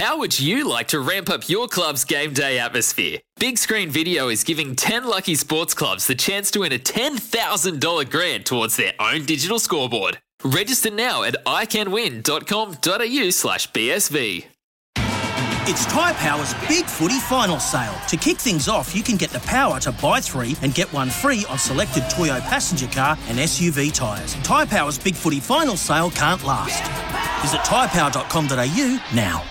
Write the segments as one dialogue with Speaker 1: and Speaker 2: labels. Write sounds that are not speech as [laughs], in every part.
Speaker 1: How would you like to ramp up your club's game day atmosphere? Big Screen Video is giving 10 lucky sports clubs the chance to win a $10,000 grant towards their own digital scoreboard. Register now at iCanWin.com.au slash BSV.
Speaker 2: It's Tyre Power's Big Footy Final Sale. To kick things off, you can get the power to buy three and get one free on selected Toyo passenger car and SUV tyres. Tyre Power's Big Footy Final Sale can't last. Visit tyrepower.com.au now.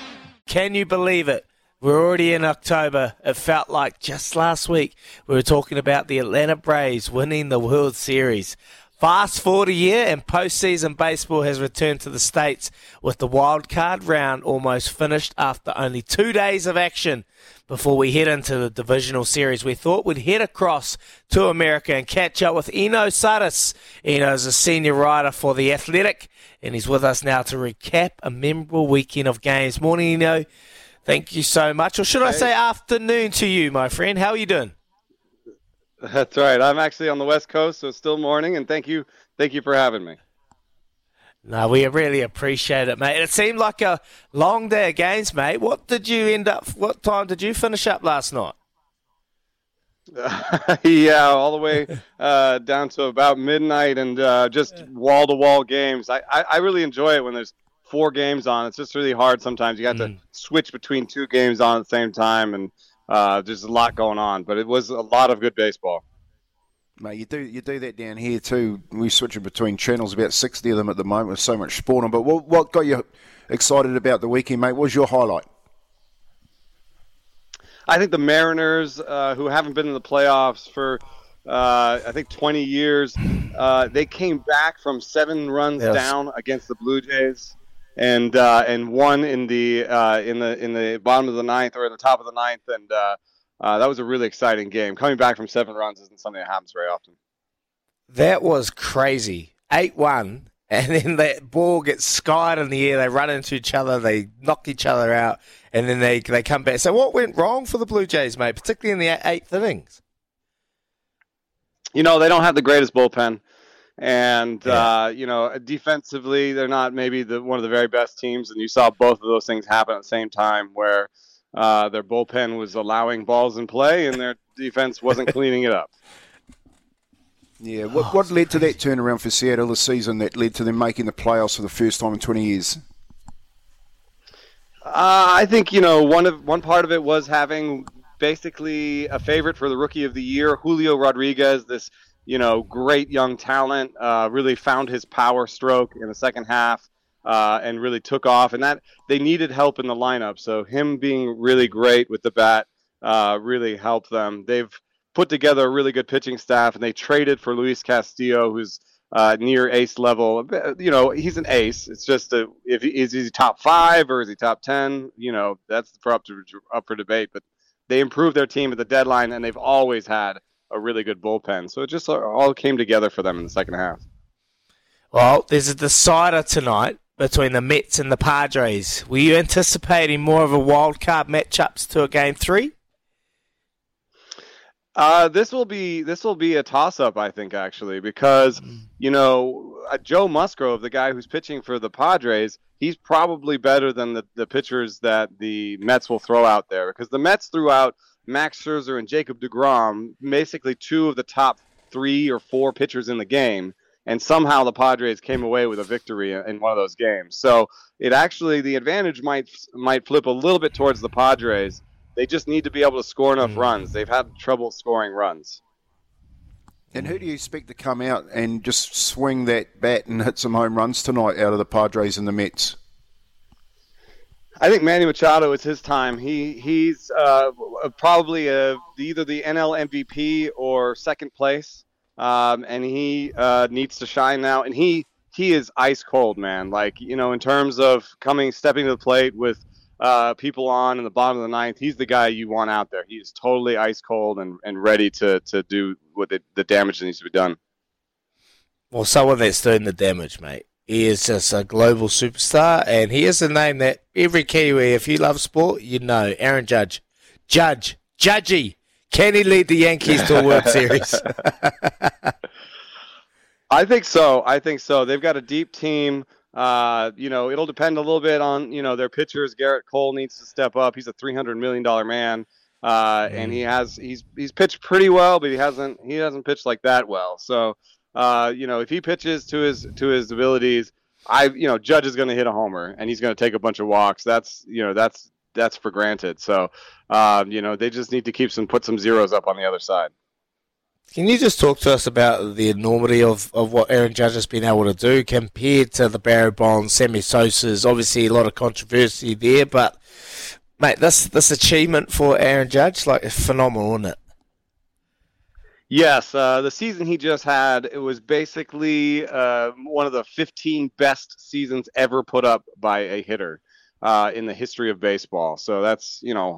Speaker 3: Can you believe it? We're already in October. It felt like just last week we were talking about the Atlanta Braves winning the World Series. Fast forward a year and postseason baseball has returned to the States with the wild card round almost finished after only two days of action. Before we head into the divisional series, we thought we'd head across to America and catch up with Eno Sarris. Eno is a senior writer for The Athletic and he's with us now to recap a memorable weekend of games. Morning, Eno. Thank you so much. Or should I say afternoon to you, my friend? How are you doing?
Speaker 4: That's right. I'm actually on the West Coast, so it's still morning, and thank you, thank you for having me.
Speaker 3: No, we really appreciate it, mate. It seemed like a long day of games, mate. What did you end up? What time did you finish up last night? [laughs]
Speaker 4: yeah, all the way uh, down to about midnight, and uh, just wall to wall games. I, I, I really enjoy it when there's four games on. It's just really hard sometimes. You got mm. to switch between two games on at the same time, and uh, there's a lot going on, but it was a lot of good baseball.
Speaker 5: Mate, you do you do that down here too. We switch between channels, about sixty of them at the moment, with so much sport on. But what, what got you excited about the weekend, mate? What was your highlight?
Speaker 4: I think the Mariners, uh, who haven't been in the playoffs for uh, I think 20 years, uh, they came back from seven runs yes. down against the Blue Jays and uh, and won in the uh, in the in the bottom of the ninth or in the top of the ninth, and uh, uh, that was a really exciting game. Coming back from seven runs isn't something that happens very often.
Speaker 3: That was crazy. Eight one, and then that ball gets skied in the air. They run into each other, they knock each other out, and then they they come back. So what went wrong for the Blue Jays, mate? Particularly in the eighth innings.
Speaker 4: You know they don't have the greatest bullpen and yeah. uh, you know defensively they're not maybe the one of the very best teams and you saw both of those things happen at the same time where uh, their bullpen was allowing balls in play and their defense wasn't cleaning it up [laughs]
Speaker 5: yeah what, what led to that turnaround for seattle this season that led to them making the playoffs for the first time in 20 years
Speaker 4: uh, i think you know one of one part of it was having basically a favorite for the rookie of the year julio rodriguez this you know, great young talent. Uh, really found his power stroke in the second half uh, and really took off. And that they needed help in the lineup, so him being really great with the bat uh, really helped them. They've put together a really good pitching staff, and they traded for Luis Castillo, who's uh, near ace level. You know, he's an ace. It's just a, if he, is he top five or is he top ten? You know, that's for up to up for debate. But they improved their team at the deadline, and they've always had a really good bullpen. So it just all came together for them in the second half.
Speaker 3: Well, there's a decider tonight between the Mets and the Padres. Were you anticipating more of a wild card matchups to a game three?
Speaker 4: Uh, this will be this will be a toss up, I think, actually, because mm. you know uh, Joe Musgrove, the guy who's pitching for the Padres, he's probably better than the, the pitchers that the Mets will throw out there because the Mets threw out Max Scherzer and Jacob DeGrom, basically two of the top three or four pitchers in the game, and somehow the Padres came away with a victory in one of those games. So it actually the advantage might might flip a little bit towards the Padres. They just need to be able to score enough mm-hmm. runs. They've had trouble scoring runs.
Speaker 5: And who do you expect to come out and just swing that bat and hit some home runs tonight out of the Padres and the Mets?
Speaker 4: I think Manny Machado is his time. He he's uh, probably a, either the NL MVP or second place, um, and he uh, needs to shine now. And he he is ice cold, man. Like you know, in terms of coming stepping to the plate with uh, people on in the bottom of the ninth, he's the guy you want out there. He's totally ice cold and, and ready to, to do what the, the damage that needs to be done.
Speaker 3: Well, someone that's doing the damage, mate. He is just a global superstar, and he is a name that every Kiwi, if you love sport, you know. Aaron Judge. Judge. Judgy. Can he lead the Yankees to a World [laughs] Series?
Speaker 4: I think so. I think so. They've got a deep team. Uh, you know, it'll depend a little bit on you know their pitchers. Gerrit Cole needs to step up. He's a three hundred million dollar man, uh, mm. and he has he's he's pitched pretty well, but he hasn't he hasn't pitched like that well. So, uh, you know, if he pitches to his to his abilities, I you know Judge is going to hit a homer and he's going to take a bunch of walks. That's you know that's that's for granted. So, um, you know, they just need to keep some put some zeros up on the other side.
Speaker 3: Can you just talk to us about the enormity of, of what Aaron Judge has been able to do compared to the Barry Bonds, Sammy Sosa's? Obviously, a lot of controversy there, but mate, this this achievement for Aaron Judge, like, phenomenal, isn't it?
Speaker 4: Yes, uh, the season he just had, it was basically uh, one of the 15 best seasons ever put up by a hitter uh, in the history of baseball. So that's you know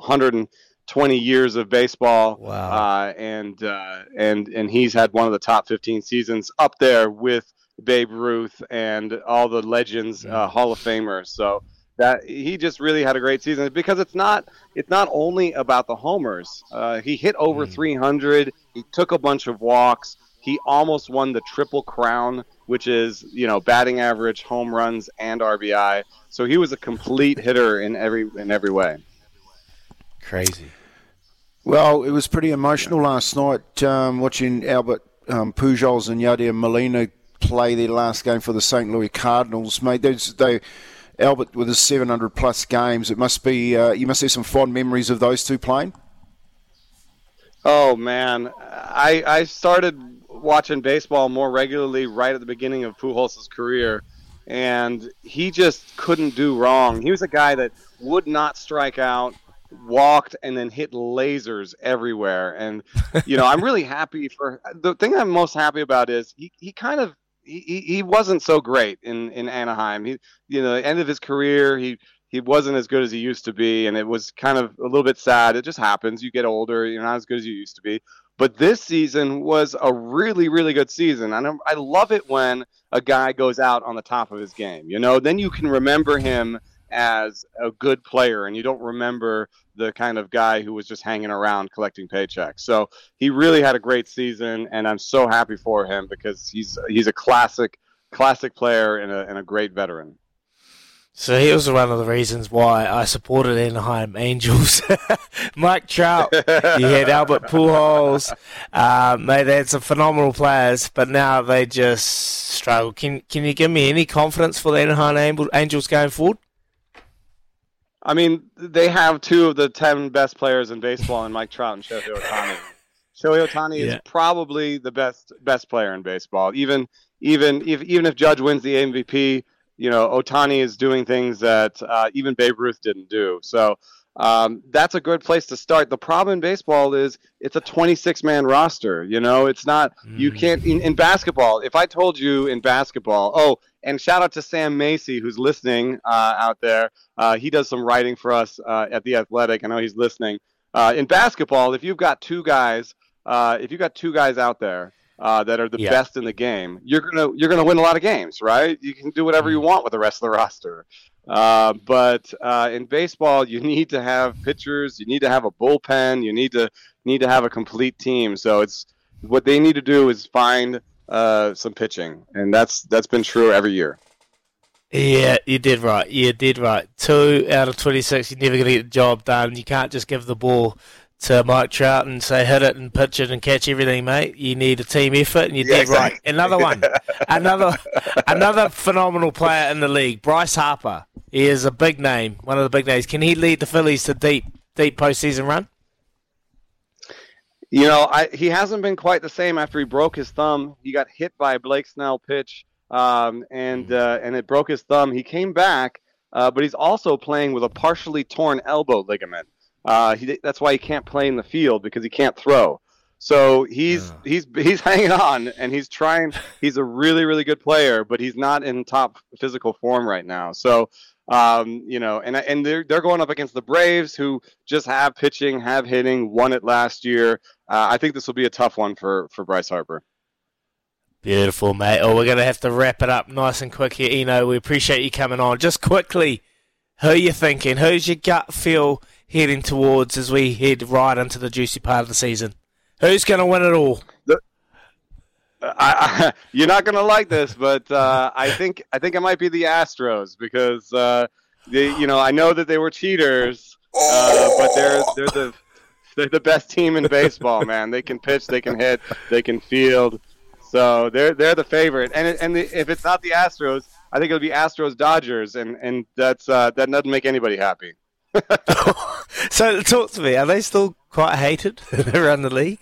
Speaker 4: 120 years of baseball.
Speaker 3: Wow.
Speaker 4: Uh, and uh, and and he's had one of the top 15 seasons up there with Babe Ruth and all the legends, uh, Hall of Famers. So that he just really had a great season because it's not it's not only about the homers. Uh, he hit over mm. 300. He took a bunch of walks. He almost won the triple crown, which is you know batting average, home runs, and RBI. So he was a complete hitter in every in every way.
Speaker 3: Crazy.
Speaker 5: Well, it was pretty emotional last night um, watching Albert um, Pujols and Yadier Molina play their last game for the St. Louis Cardinals. Mate, they, Albert with his 700 plus games. It must be uh, you must have some fond memories of those two playing.
Speaker 4: Oh man, I I started watching baseball more regularly right at the beginning of Pujols' career and he just couldn't do wrong. He was a guy that would not strike out, walked, and then hit lasers everywhere. And you know, I'm [laughs] really happy for the thing I'm most happy about is he, he kind of he, he wasn't so great in, in Anaheim. He you know, the end of his career, he he wasn't as good as he used to be, and it was kind of a little bit sad. It just happens. You get older, you're not as good as you used to be. But this season was a really, really good season. And I love it when a guy goes out on the top of his game. You know, then you can remember him as a good player and you don't remember the kind of guy who was just hanging around collecting paychecks. So he really had a great season and I'm so happy for him because he's he's a classic classic player and a, and a great veteran.
Speaker 3: So he was one of the reasons why I supported Anaheim Angels. [laughs] Mike Trout, you had [laughs] Albert Pujols, um, mate, they had some phenomenal players, but now they just struggle. Can can you give me any confidence for the Anaheim Angels going forward?
Speaker 4: I mean, they have two of the ten best players in baseball, in Mike Trout and Shohei Ohtani. Shohei Ohtani yeah. is probably the best best player in baseball. Even even if even if Judge wins the MVP you know, Ohtani is doing things that uh, even Babe Ruth didn't do. So um, that's a good place to start. The problem in baseball is it's a 26 man roster. You know, it's not, mm. you can't, in, in, basketball, if I told you in basketball, oh, and shout out to Sam Macy who's listening uh, out there. Uh, he does some writing for us uh, at The Athletic. I know he's listening. Uh, in basketball, if you've got two guys, uh, if you've got two guys out there uh, that are the yeah. best in the game, you're gonna you're gonna win a lot of games, right? You can do whatever you mm. want with the rest of the roster. Uh, but uh, in baseball, you need to have pitchers, you need to have a bullpen, you need to need to have a complete team. So it's what they need to do is find uh, some pitching, and that's that's been true every year.
Speaker 3: Yeah, you did right. You did right. Two out of twenty-six, you're never going to get the job done. You can't just give the ball to Mike Trout and say hit it and pitch it and catch everything, mate. You need a team effort, and you yeah, did exactly. right. Another one, [laughs] another another phenomenal player in the league, Bryce Harper. He is a big name, one of the big names. Can he lead the Phillies to deep deep postseason run?
Speaker 4: You know, I, he hasn't been quite the same after he broke his thumb. He got hit by a Blake Snell pitch, um, and mm. uh, and it broke his thumb. He came back, uh, but he's also playing with a partially torn elbow ligament. Uh, he, that's why he can't play in the field because he can't throw. So he's he's he's [laughs] hanging on and he's trying. He's a really really good player, but he's not in top physical form right now. So Um, you know, and and they're they're going up against the Braves, who just have pitching, have hitting, won it last year. Uh, I think this will be a tough one for for Bryce Harper.
Speaker 3: Beautiful, mate. Oh, we're going to have to wrap it up nice and quick here, Eno. We appreciate you coming on. Just quickly, who are you thinking? Who's your gut feel heading towards as we head right into the juicy part of the season? Who's going to win it all?
Speaker 4: The, I, I, [laughs] you're not going to like this, but uh, I think I think it might be the Astros because uh, they, you know I know that they were cheaters, uh, but they're they're the they're the best team in baseball, man. They can pitch, they can hit, they can field. So they're they're the favorite, and and the, if it's not the Astros, I think it'll be Astros Dodgers, and and that's uh, that doesn't make anybody happy. [laughs]
Speaker 3: so talk to me. Are they still quite hated [laughs] around the league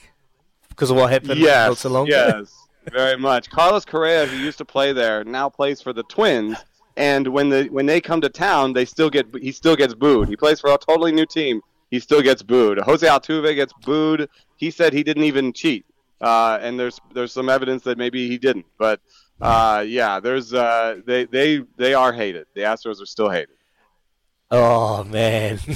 Speaker 3: because of what happened
Speaker 4: yes,
Speaker 3: so long
Speaker 4: Yes, very much. Carlos Correa, who used to play there, now plays for the Twins. And when the when they come to town, they still get he still gets booed. He plays for a totally new team. He still gets booed. Jose Altuve gets booed. He said he didn't even cheat uh, and there's there's some evidence that maybe he didn't. But uh, yeah, there's uh, they they they are hated. The Astros are still hated.
Speaker 3: Oh man. [laughs]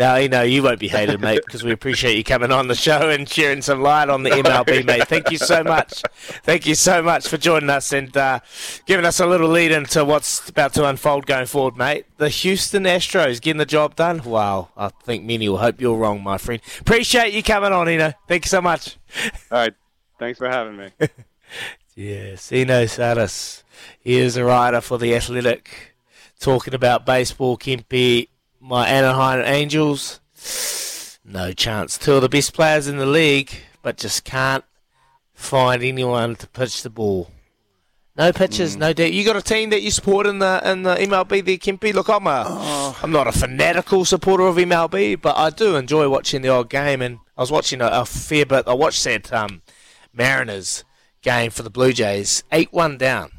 Speaker 3: Now you know you won't be [laughs] hated, mate, because we appreciate you coming on the show and sharing some light on the MLB, [laughs] mate. Thank you so much. Thank you so much for joining us and uh, giving us a little lead into what's about to unfold going forward, mate. The Houston Astros getting the job done. Wow, I think many will hope you're wrong, my friend. Appreciate you coming on, Eno. Thank you so much.
Speaker 4: All right, thanks for having me. [laughs]
Speaker 3: yes, Eno Sarris. He is a writer for the Athletic, talking about baseball. Kempe my Anaheim Angels, no chance. Two of the best players in the league, but just can't find anyone to pitch the ball. No pitches, mm. no doubt. You got a team that you support in the in the MLB, the Kempe. Look, I'm a oh. I'm not a fanatical supporter of MLB, but I do enjoy watching the odd game. And I was watching a, a fair bit. I watched that um, Mariners game for the Blue Jays, eight one down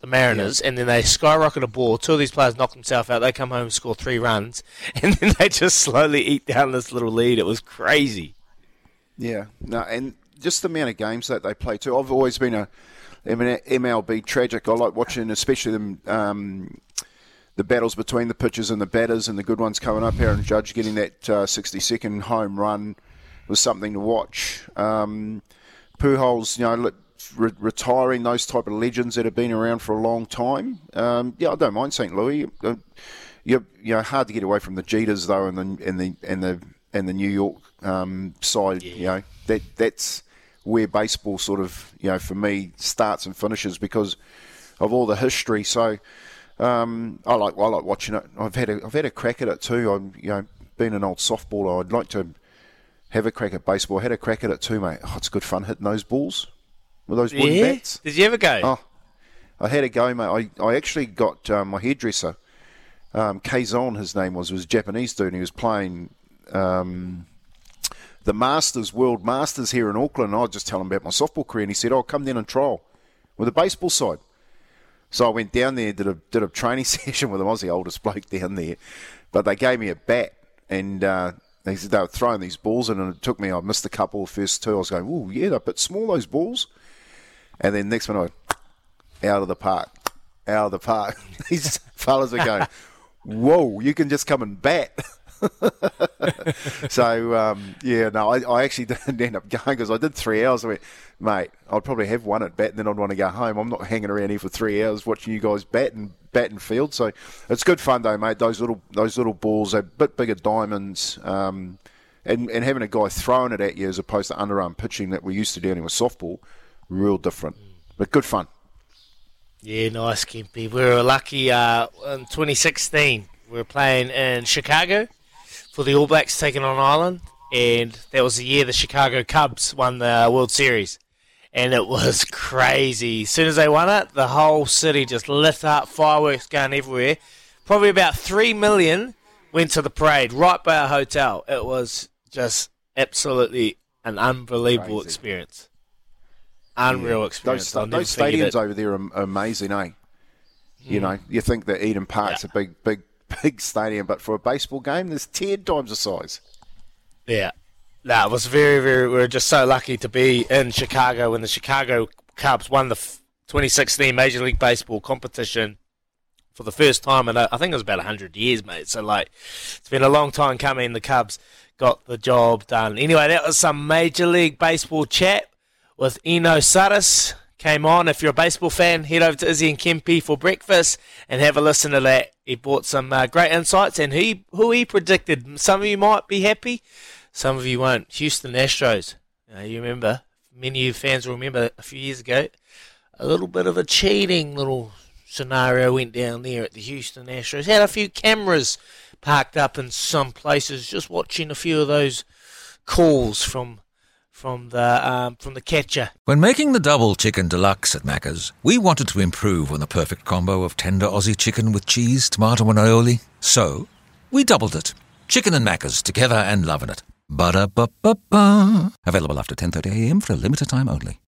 Speaker 3: the Mariners, yeah. and then they skyrocket a ball. Two of these players knock themselves out. They come home and score three runs, [laughs] and then they just slowly eat down this little lead. It was crazy.
Speaker 5: Yeah, no, and just the amount of games that they play too. I've always been a MLB tragic. I like watching, especially them. Um, the battles between the pitchers and the batters, and the good ones coming up. Aaron Judge getting that uh, 60 second home run was something to watch. Um, Pujols, you know, re- retiring those type of legends that have been around for a long time. Um, yeah, I don't mind St. Louis. Uh, you're, you know, hard to get away from the Jeters though, and the and the and the and the New York um, side. Yeah. You know, that that's where baseball sort of you know for me starts and finishes because of all the history. So. Um, I like I like watching it. I've had a I've had a crack at it too. I'm you know being an old softballer, I'd like to have a crack at baseball. I had a crack at it too, mate. Oh, it's good fun hitting those balls with those wooden yeah? bats.
Speaker 3: Did you ever go?
Speaker 5: Oh, I had a go, mate. I, I actually got um, my hairdresser, um, Kazon, his name was, was a Japanese dude. And he was playing um, the Masters, World Masters here in Auckland. I was just telling him about my softball career, and he said, "Oh, come down and trial with the baseball side." So I went down there, did a did a training [laughs] session with him. I was the oldest bloke down there, but they gave me a bat, and uh, they said they were throwing these balls in, and it took me. I missed a couple of first two. I was going, "Oh yeah, they're a bit small those balls." And then next one, I out of the park, out of the park. [laughs] These fellas are going, [laughs] whoa, you can just come and bat. [laughs] so um, yeah, no, I, I, actually didn't end up going because I did three hours. I went, mate, I'd probably have one at bat, and then I'd want to go home. I'm not hanging around here for three hours watching you guys bat and bat and field. So it's good fun though, mate. Those little those little balls a bit bigger diamonds. Um, and, and having a guy throwing it at you as opposed to underarm pitching that we're used to dealing with softball, real different. But good fun.
Speaker 3: Yeah, nice, Kempy. We were lucky uh, in 2016. We were playing in Chicago for the All Blacks taking on Ireland, and that was the year the Chicago Cubs won the World Series. And it was [laughs] crazy. As soon as they won it, the whole city just lit up, fireworks going everywhere. Probably about three million went to the parade right by our hotel. It was just absolutely an unbelievable Crazy. experience. Unreal experience.
Speaker 5: Those, those stadiums over there are amazing, eh? You hmm. know, you think that Eden Park's yeah. a big, big, [laughs] big stadium, but for a baseball game, there's ten times the size.
Speaker 3: Yeah. No, it was very, very. We were just so lucky to be in Chicago when the Chicago Cubs won the 2016 Major League Baseball competition for the first time in uh, I think it was about hundred years, mate. So like, it's been a long time coming. The Cubs got the job done. Anyway, that was some Major League Baseball chat with Eno Sarris. Came on. If you're a baseball fan, head over to Izzy and Kempi for breakfast and have a listen to that. He brought some uh, great insights and he who he predicted. Some of you might be happy, some of you won't. Houston Astros. Uh, you remember? Many of you fans will remember a few years ago. A little bit of a cheating little scenario went down there at the Houston Astros. Had a few cameras parked up in some places, just watching a few of those calls from from the um, from the catcher.
Speaker 6: When making the double chicken deluxe at Macca's, we wanted to improve on the perfect combo of tender Aussie chicken with cheese, tomato, and aioli. So we doubled it. Chicken and Macca's together and loving it. Ba da ba ba ba. Available after 10:30 a.m. for a limited time only.